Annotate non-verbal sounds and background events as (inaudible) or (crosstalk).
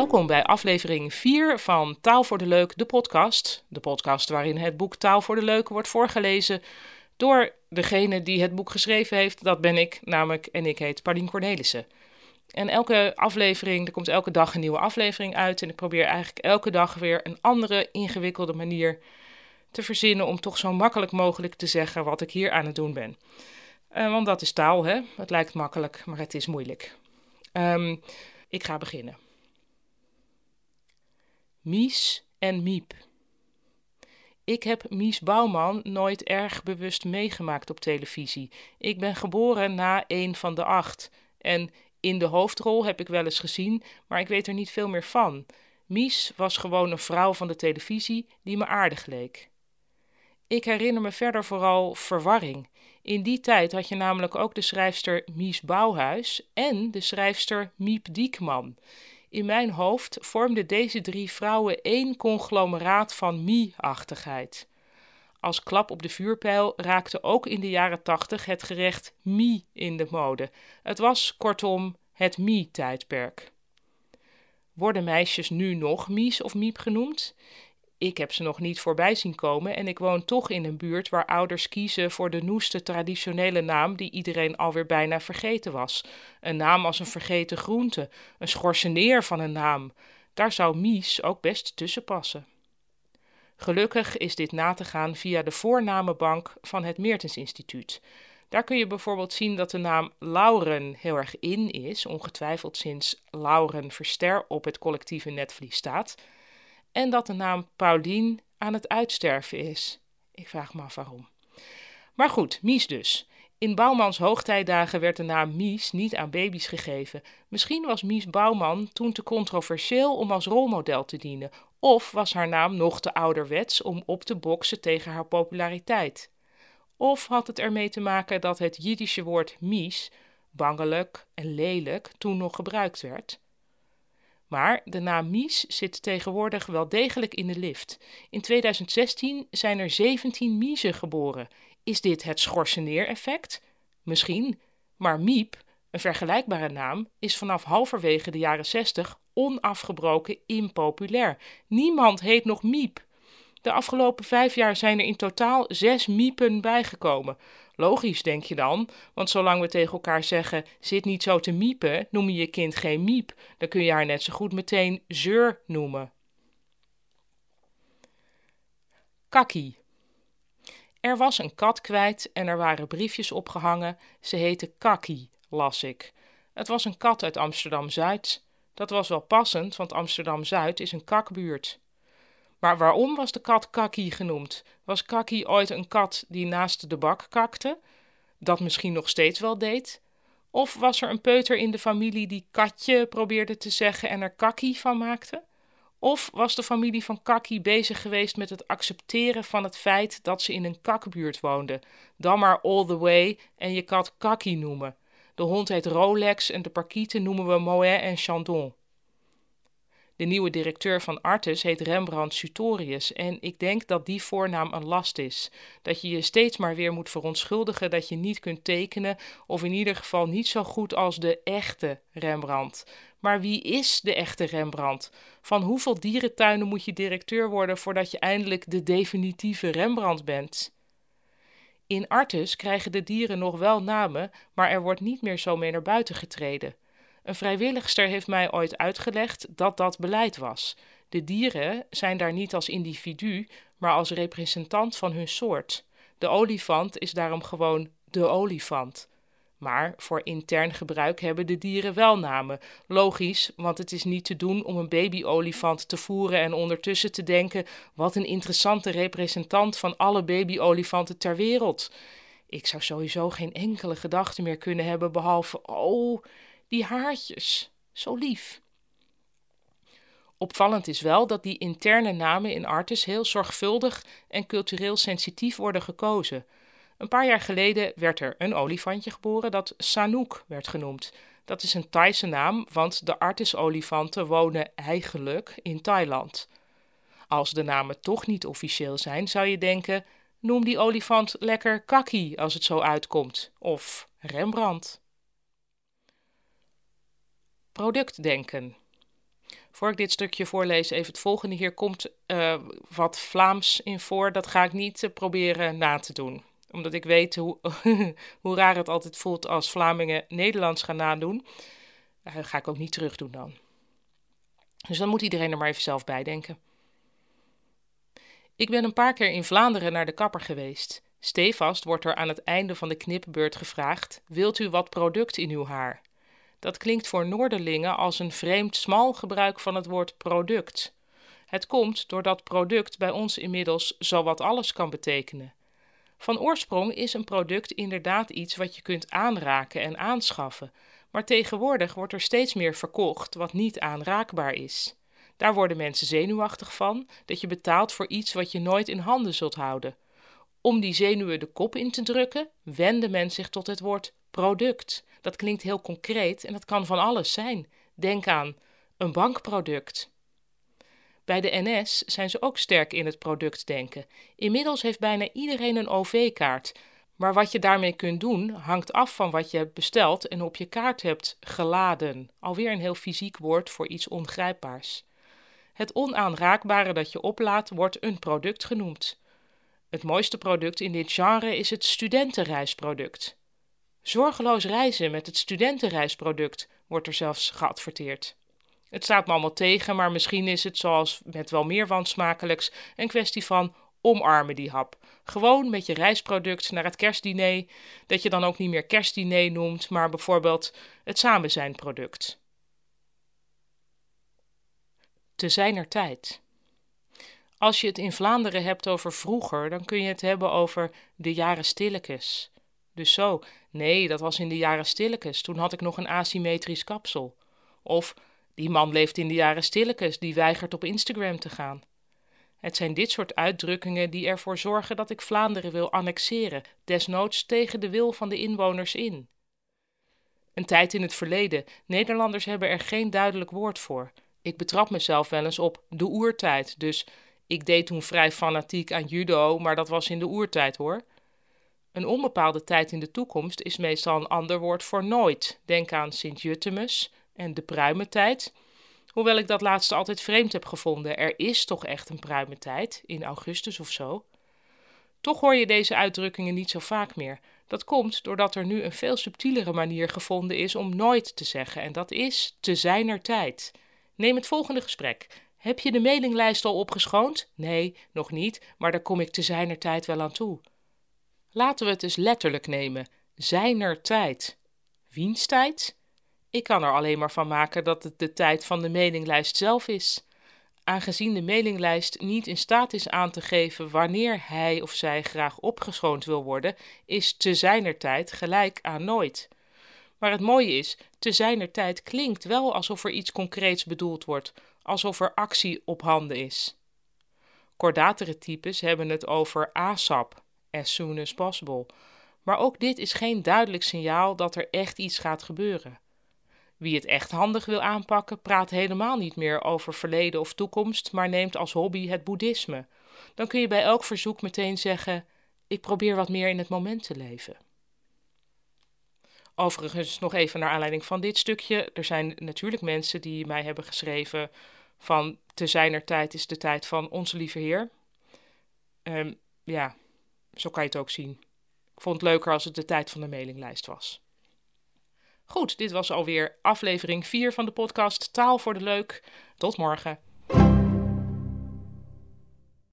Welkom bij aflevering 4 van Taal voor de Leuk, de podcast. De podcast waarin het boek Taal voor de Leuk wordt voorgelezen door degene die het boek geschreven heeft. Dat ben ik, namelijk, en ik heet Paulien Cornelissen. En elke aflevering, er komt elke dag een nieuwe aflevering uit. En ik probeer eigenlijk elke dag weer een andere ingewikkelde manier te verzinnen om toch zo makkelijk mogelijk te zeggen wat ik hier aan het doen ben. Uh, want dat is taal, hè? Het lijkt makkelijk, maar het is moeilijk. Um, ik ga beginnen. Mies en Miep. Ik heb Mies Bouwman nooit erg bewust meegemaakt op televisie. Ik ben geboren na een van de acht. En in de hoofdrol heb ik wel eens gezien, maar ik weet er niet veel meer van. Mies was gewoon een vrouw van de televisie die me aardig leek. Ik herinner me verder vooral verwarring. In die tijd had je namelijk ook de schrijfster Mies Bouwhuis en de schrijfster Miep Diekman. In mijn hoofd vormden deze drie vrouwen één conglomeraat van mie-achtigheid. Als klap op de vuurpijl raakte ook in de jaren tachtig het gerecht mie in de mode. Het was kortom het mie-tijdperk. Worden meisjes nu nog mies of miep genoemd? Ik heb ze nog niet voorbij zien komen en ik woon toch in een buurt waar ouders kiezen voor de noeste traditionele naam die iedereen alweer bijna vergeten was. Een naam als een vergeten groente, een schorseneer van een naam. Daar zou Mies ook best tussen passen. Gelukkig is dit na te gaan via de voornamenbank van het Meertens Instituut. Daar kun je bijvoorbeeld zien dat de naam Lauren heel erg in is, ongetwijfeld sinds Lauren Verster op het collectieve netvlies staat en dat de naam Paulien aan het uitsterven is. Ik vraag me af waarom. Maar goed, Mies dus. In Bouwmans hoogtijdagen werd de naam Mies niet aan baby's gegeven. Misschien was Mies Bouwman toen te controversieel om als rolmodel te dienen, of was haar naam nog te ouderwets om op te boksen tegen haar populariteit. Of had het ermee te maken dat het Jiddische woord Mies, bangelijk en lelijk, toen nog gebruikt werd? Maar de naam Mies zit tegenwoordig wel degelijk in de lift. In 2016 zijn er 17 Miezen geboren. Is dit het schorseneer-effect? Misschien, maar Miep, een vergelijkbare naam, is vanaf halverwege de jaren 60 onafgebroken impopulair. Niemand heet nog Miep. De afgelopen vijf jaar zijn er in totaal zes Miepen bijgekomen. Logisch, denk je dan, want zolang we tegen elkaar zeggen: zit niet zo te miepen, noem je je kind geen miep. Dan kun je haar net zo goed meteen zeur noemen. Kakkie. Er was een kat kwijt en er waren briefjes opgehangen. Ze heette Kakkie, las ik. Het was een kat uit Amsterdam Zuid. Dat was wel passend, want Amsterdam Zuid is een kakbuurt. Maar waarom was de kat Kakkie genoemd? Was Kakkie ooit een kat die naast de bak kakte? Dat misschien nog steeds wel deed? Of was er een peuter in de familie die katje probeerde te zeggen en er kakkie van maakte? Of was de familie van Kakkie bezig geweest met het accepteren van het feit dat ze in een kakbuurt woonde? Dan maar all the way en je kat Kakkie noemen. De hond heet Rolex en de parkieten noemen we Moet en Chandon. De nieuwe directeur van Artes heet Rembrandt Sutorius en ik denk dat die voornaam een last is. Dat je je steeds maar weer moet verontschuldigen dat je niet kunt tekenen of in ieder geval niet zo goed als de echte Rembrandt. Maar wie is de echte Rembrandt? Van hoeveel dierentuinen moet je directeur worden voordat je eindelijk de definitieve Rembrandt bent? In Artes krijgen de dieren nog wel namen, maar er wordt niet meer zo mee naar buiten getreden. Een vrijwilligster heeft mij ooit uitgelegd dat dat beleid was. De dieren zijn daar niet als individu, maar als representant van hun soort. De olifant is daarom gewoon de olifant. Maar voor intern gebruik hebben de dieren wel namen. Logisch, want het is niet te doen om een babyolifant te voeren en ondertussen te denken: wat een interessante representant van alle babyolifanten ter wereld. Ik zou sowieso geen enkele gedachte meer kunnen hebben behalve: oh, die haartjes, zo lief. Opvallend is wel dat die interne namen in Artis heel zorgvuldig en cultureel sensitief worden gekozen. Een paar jaar geleden werd er een olifantje geboren dat Sanook werd genoemd. Dat is een Thaise naam, want de Artis-olifanten wonen eigenlijk in Thailand. Als de namen toch niet officieel zijn, zou je denken: noem die olifant lekker Kaki als het zo uitkomt, of Rembrandt. Productdenken. Voor ik dit stukje voorlees, even het volgende. Hier komt uh, wat Vlaams in voor. Dat ga ik niet uh, proberen na te doen. Omdat ik weet hoe, (laughs) hoe raar het altijd voelt als Vlamingen Nederlands gaan nadoen. Uh, ga ik ook niet terug doen dan. Dus dan moet iedereen er maar even zelf bij denken. Ik ben een paar keer in Vlaanderen naar de kapper geweest. Stevast wordt er aan het einde van de knipbeurt gevraagd: Wilt u wat product in uw haar? Dat klinkt voor Noorderlingen als een vreemd smal gebruik van het woord product. Het komt doordat product bij ons inmiddels zowat alles kan betekenen. Van oorsprong is een product inderdaad iets wat je kunt aanraken en aanschaffen, maar tegenwoordig wordt er steeds meer verkocht wat niet aanraakbaar is. Daar worden mensen zenuwachtig van, dat je betaalt voor iets wat je nooit in handen zult houden. Om die zenuwen de kop in te drukken, wende men zich tot het woord product. Dat klinkt heel concreet en dat kan van alles zijn. Denk aan een bankproduct. Bij de NS zijn ze ook sterk in het productdenken. Inmiddels heeft bijna iedereen een OV-kaart. Maar wat je daarmee kunt doen hangt af van wat je hebt besteld en op je kaart hebt geladen. Alweer een heel fysiek woord voor iets ongrijpbaars. Het onaanraakbare dat je oplaadt wordt een product genoemd. Het mooiste product in dit genre is het studentenreisproduct. Zorgeloos reizen met het studentenreisproduct wordt er zelfs geadverteerd. Het staat me allemaal tegen, maar misschien is het, zoals met wel meer wansmakelijks, een kwestie van omarmen die hap. Gewoon met je reisproduct naar het kerstdiner, dat je dan ook niet meer kerstdiner noemt, maar bijvoorbeeld het samenzijnproduct. Te zijner tijd. Als je het in Vlaanderen hebt over vroeger, dan kun je het hebben over de jaren stillekes. Dus zo, nee, dat was in de jaren stillekes, toen had ik nog een asymmetrisch kapsel. Of, die man leeft in de jaren stillekes, die weigert op Instagram te gaan. Het zijn dit soort uitdrukkingen die ervoor zorgen dat ik Vlaanderen wil annexeren, desnoods tegen de wil van de inwoners in. Een tijd in het verleden, Nederlanders hebben er geen duidelijk woord voor. Ik betrap mezelf wel eens op de oertijd, dus ik deed toen vrij fanatiek aan judo, maar dat was in de oertijd hoor. Een onbepaalde tijd in de toekomst is meestal een ander woord voor nooit. Denk aan Sint-Jutemus en de pruimentijd. Hoewel ik dat laatste altijd vreemd heb gevonden. Er is toch echt een pruimentijd, in augustus of zo. Toch hoor je deze uitdrukkingen niet zo vaak meer. Dat komt doordat er nu een veel subtielere manier gevonden is om nooit te zeggen, en dat is te zijner tijd. Neem het volgende gesprek. Heb je de mailinglijst al opgeschoond? Nee, nog niet, maar daar kom ik te zijner tijd wel aan toe. Laten we het eens letterlijk nemen. Zijner tijd. Wiens tijd? Ik kan er alleen maar van maken dat het de tijd van de mailinglijst zelf is. Aangezien de mailinglijst niet in staat is aan te geven wanneer hij of zij graag opgeschoond wil worden, is te zijner tijd gelijk aan nooit. Maar het mooie is, te zijner tijd klinkt wel alsof er iets concreets bedoeld wordt, alsof er actie op handen is. Kordatere types hebben het over ASAP, as soon as possible. Maar ook dit is geen duidelijk signaal dat er echt iets gaat gebeuren. Wie het echt handig wil aanpakken, praat helemaal niet meer over verleden of toekomst, maar neemt als hobby het boeddhisme. Dan kun je bij elk verzoek meteen zeggen: Ik probeer wat meer in het moment te leven. Overigens, nog even naar aanleiding van dit stukje. Er zijn natuurlijk mensen die mij hebben geschreven van te zijner tijd is de tijd van onze lieve Heer. Um, ja, zo kan je het ook zien. Ik vond het leuker als het de tijd van de mailinglijst was. Goed, dit was alweer aflevering 4 van de podcast Taal voor de Leuk. Tot morgen.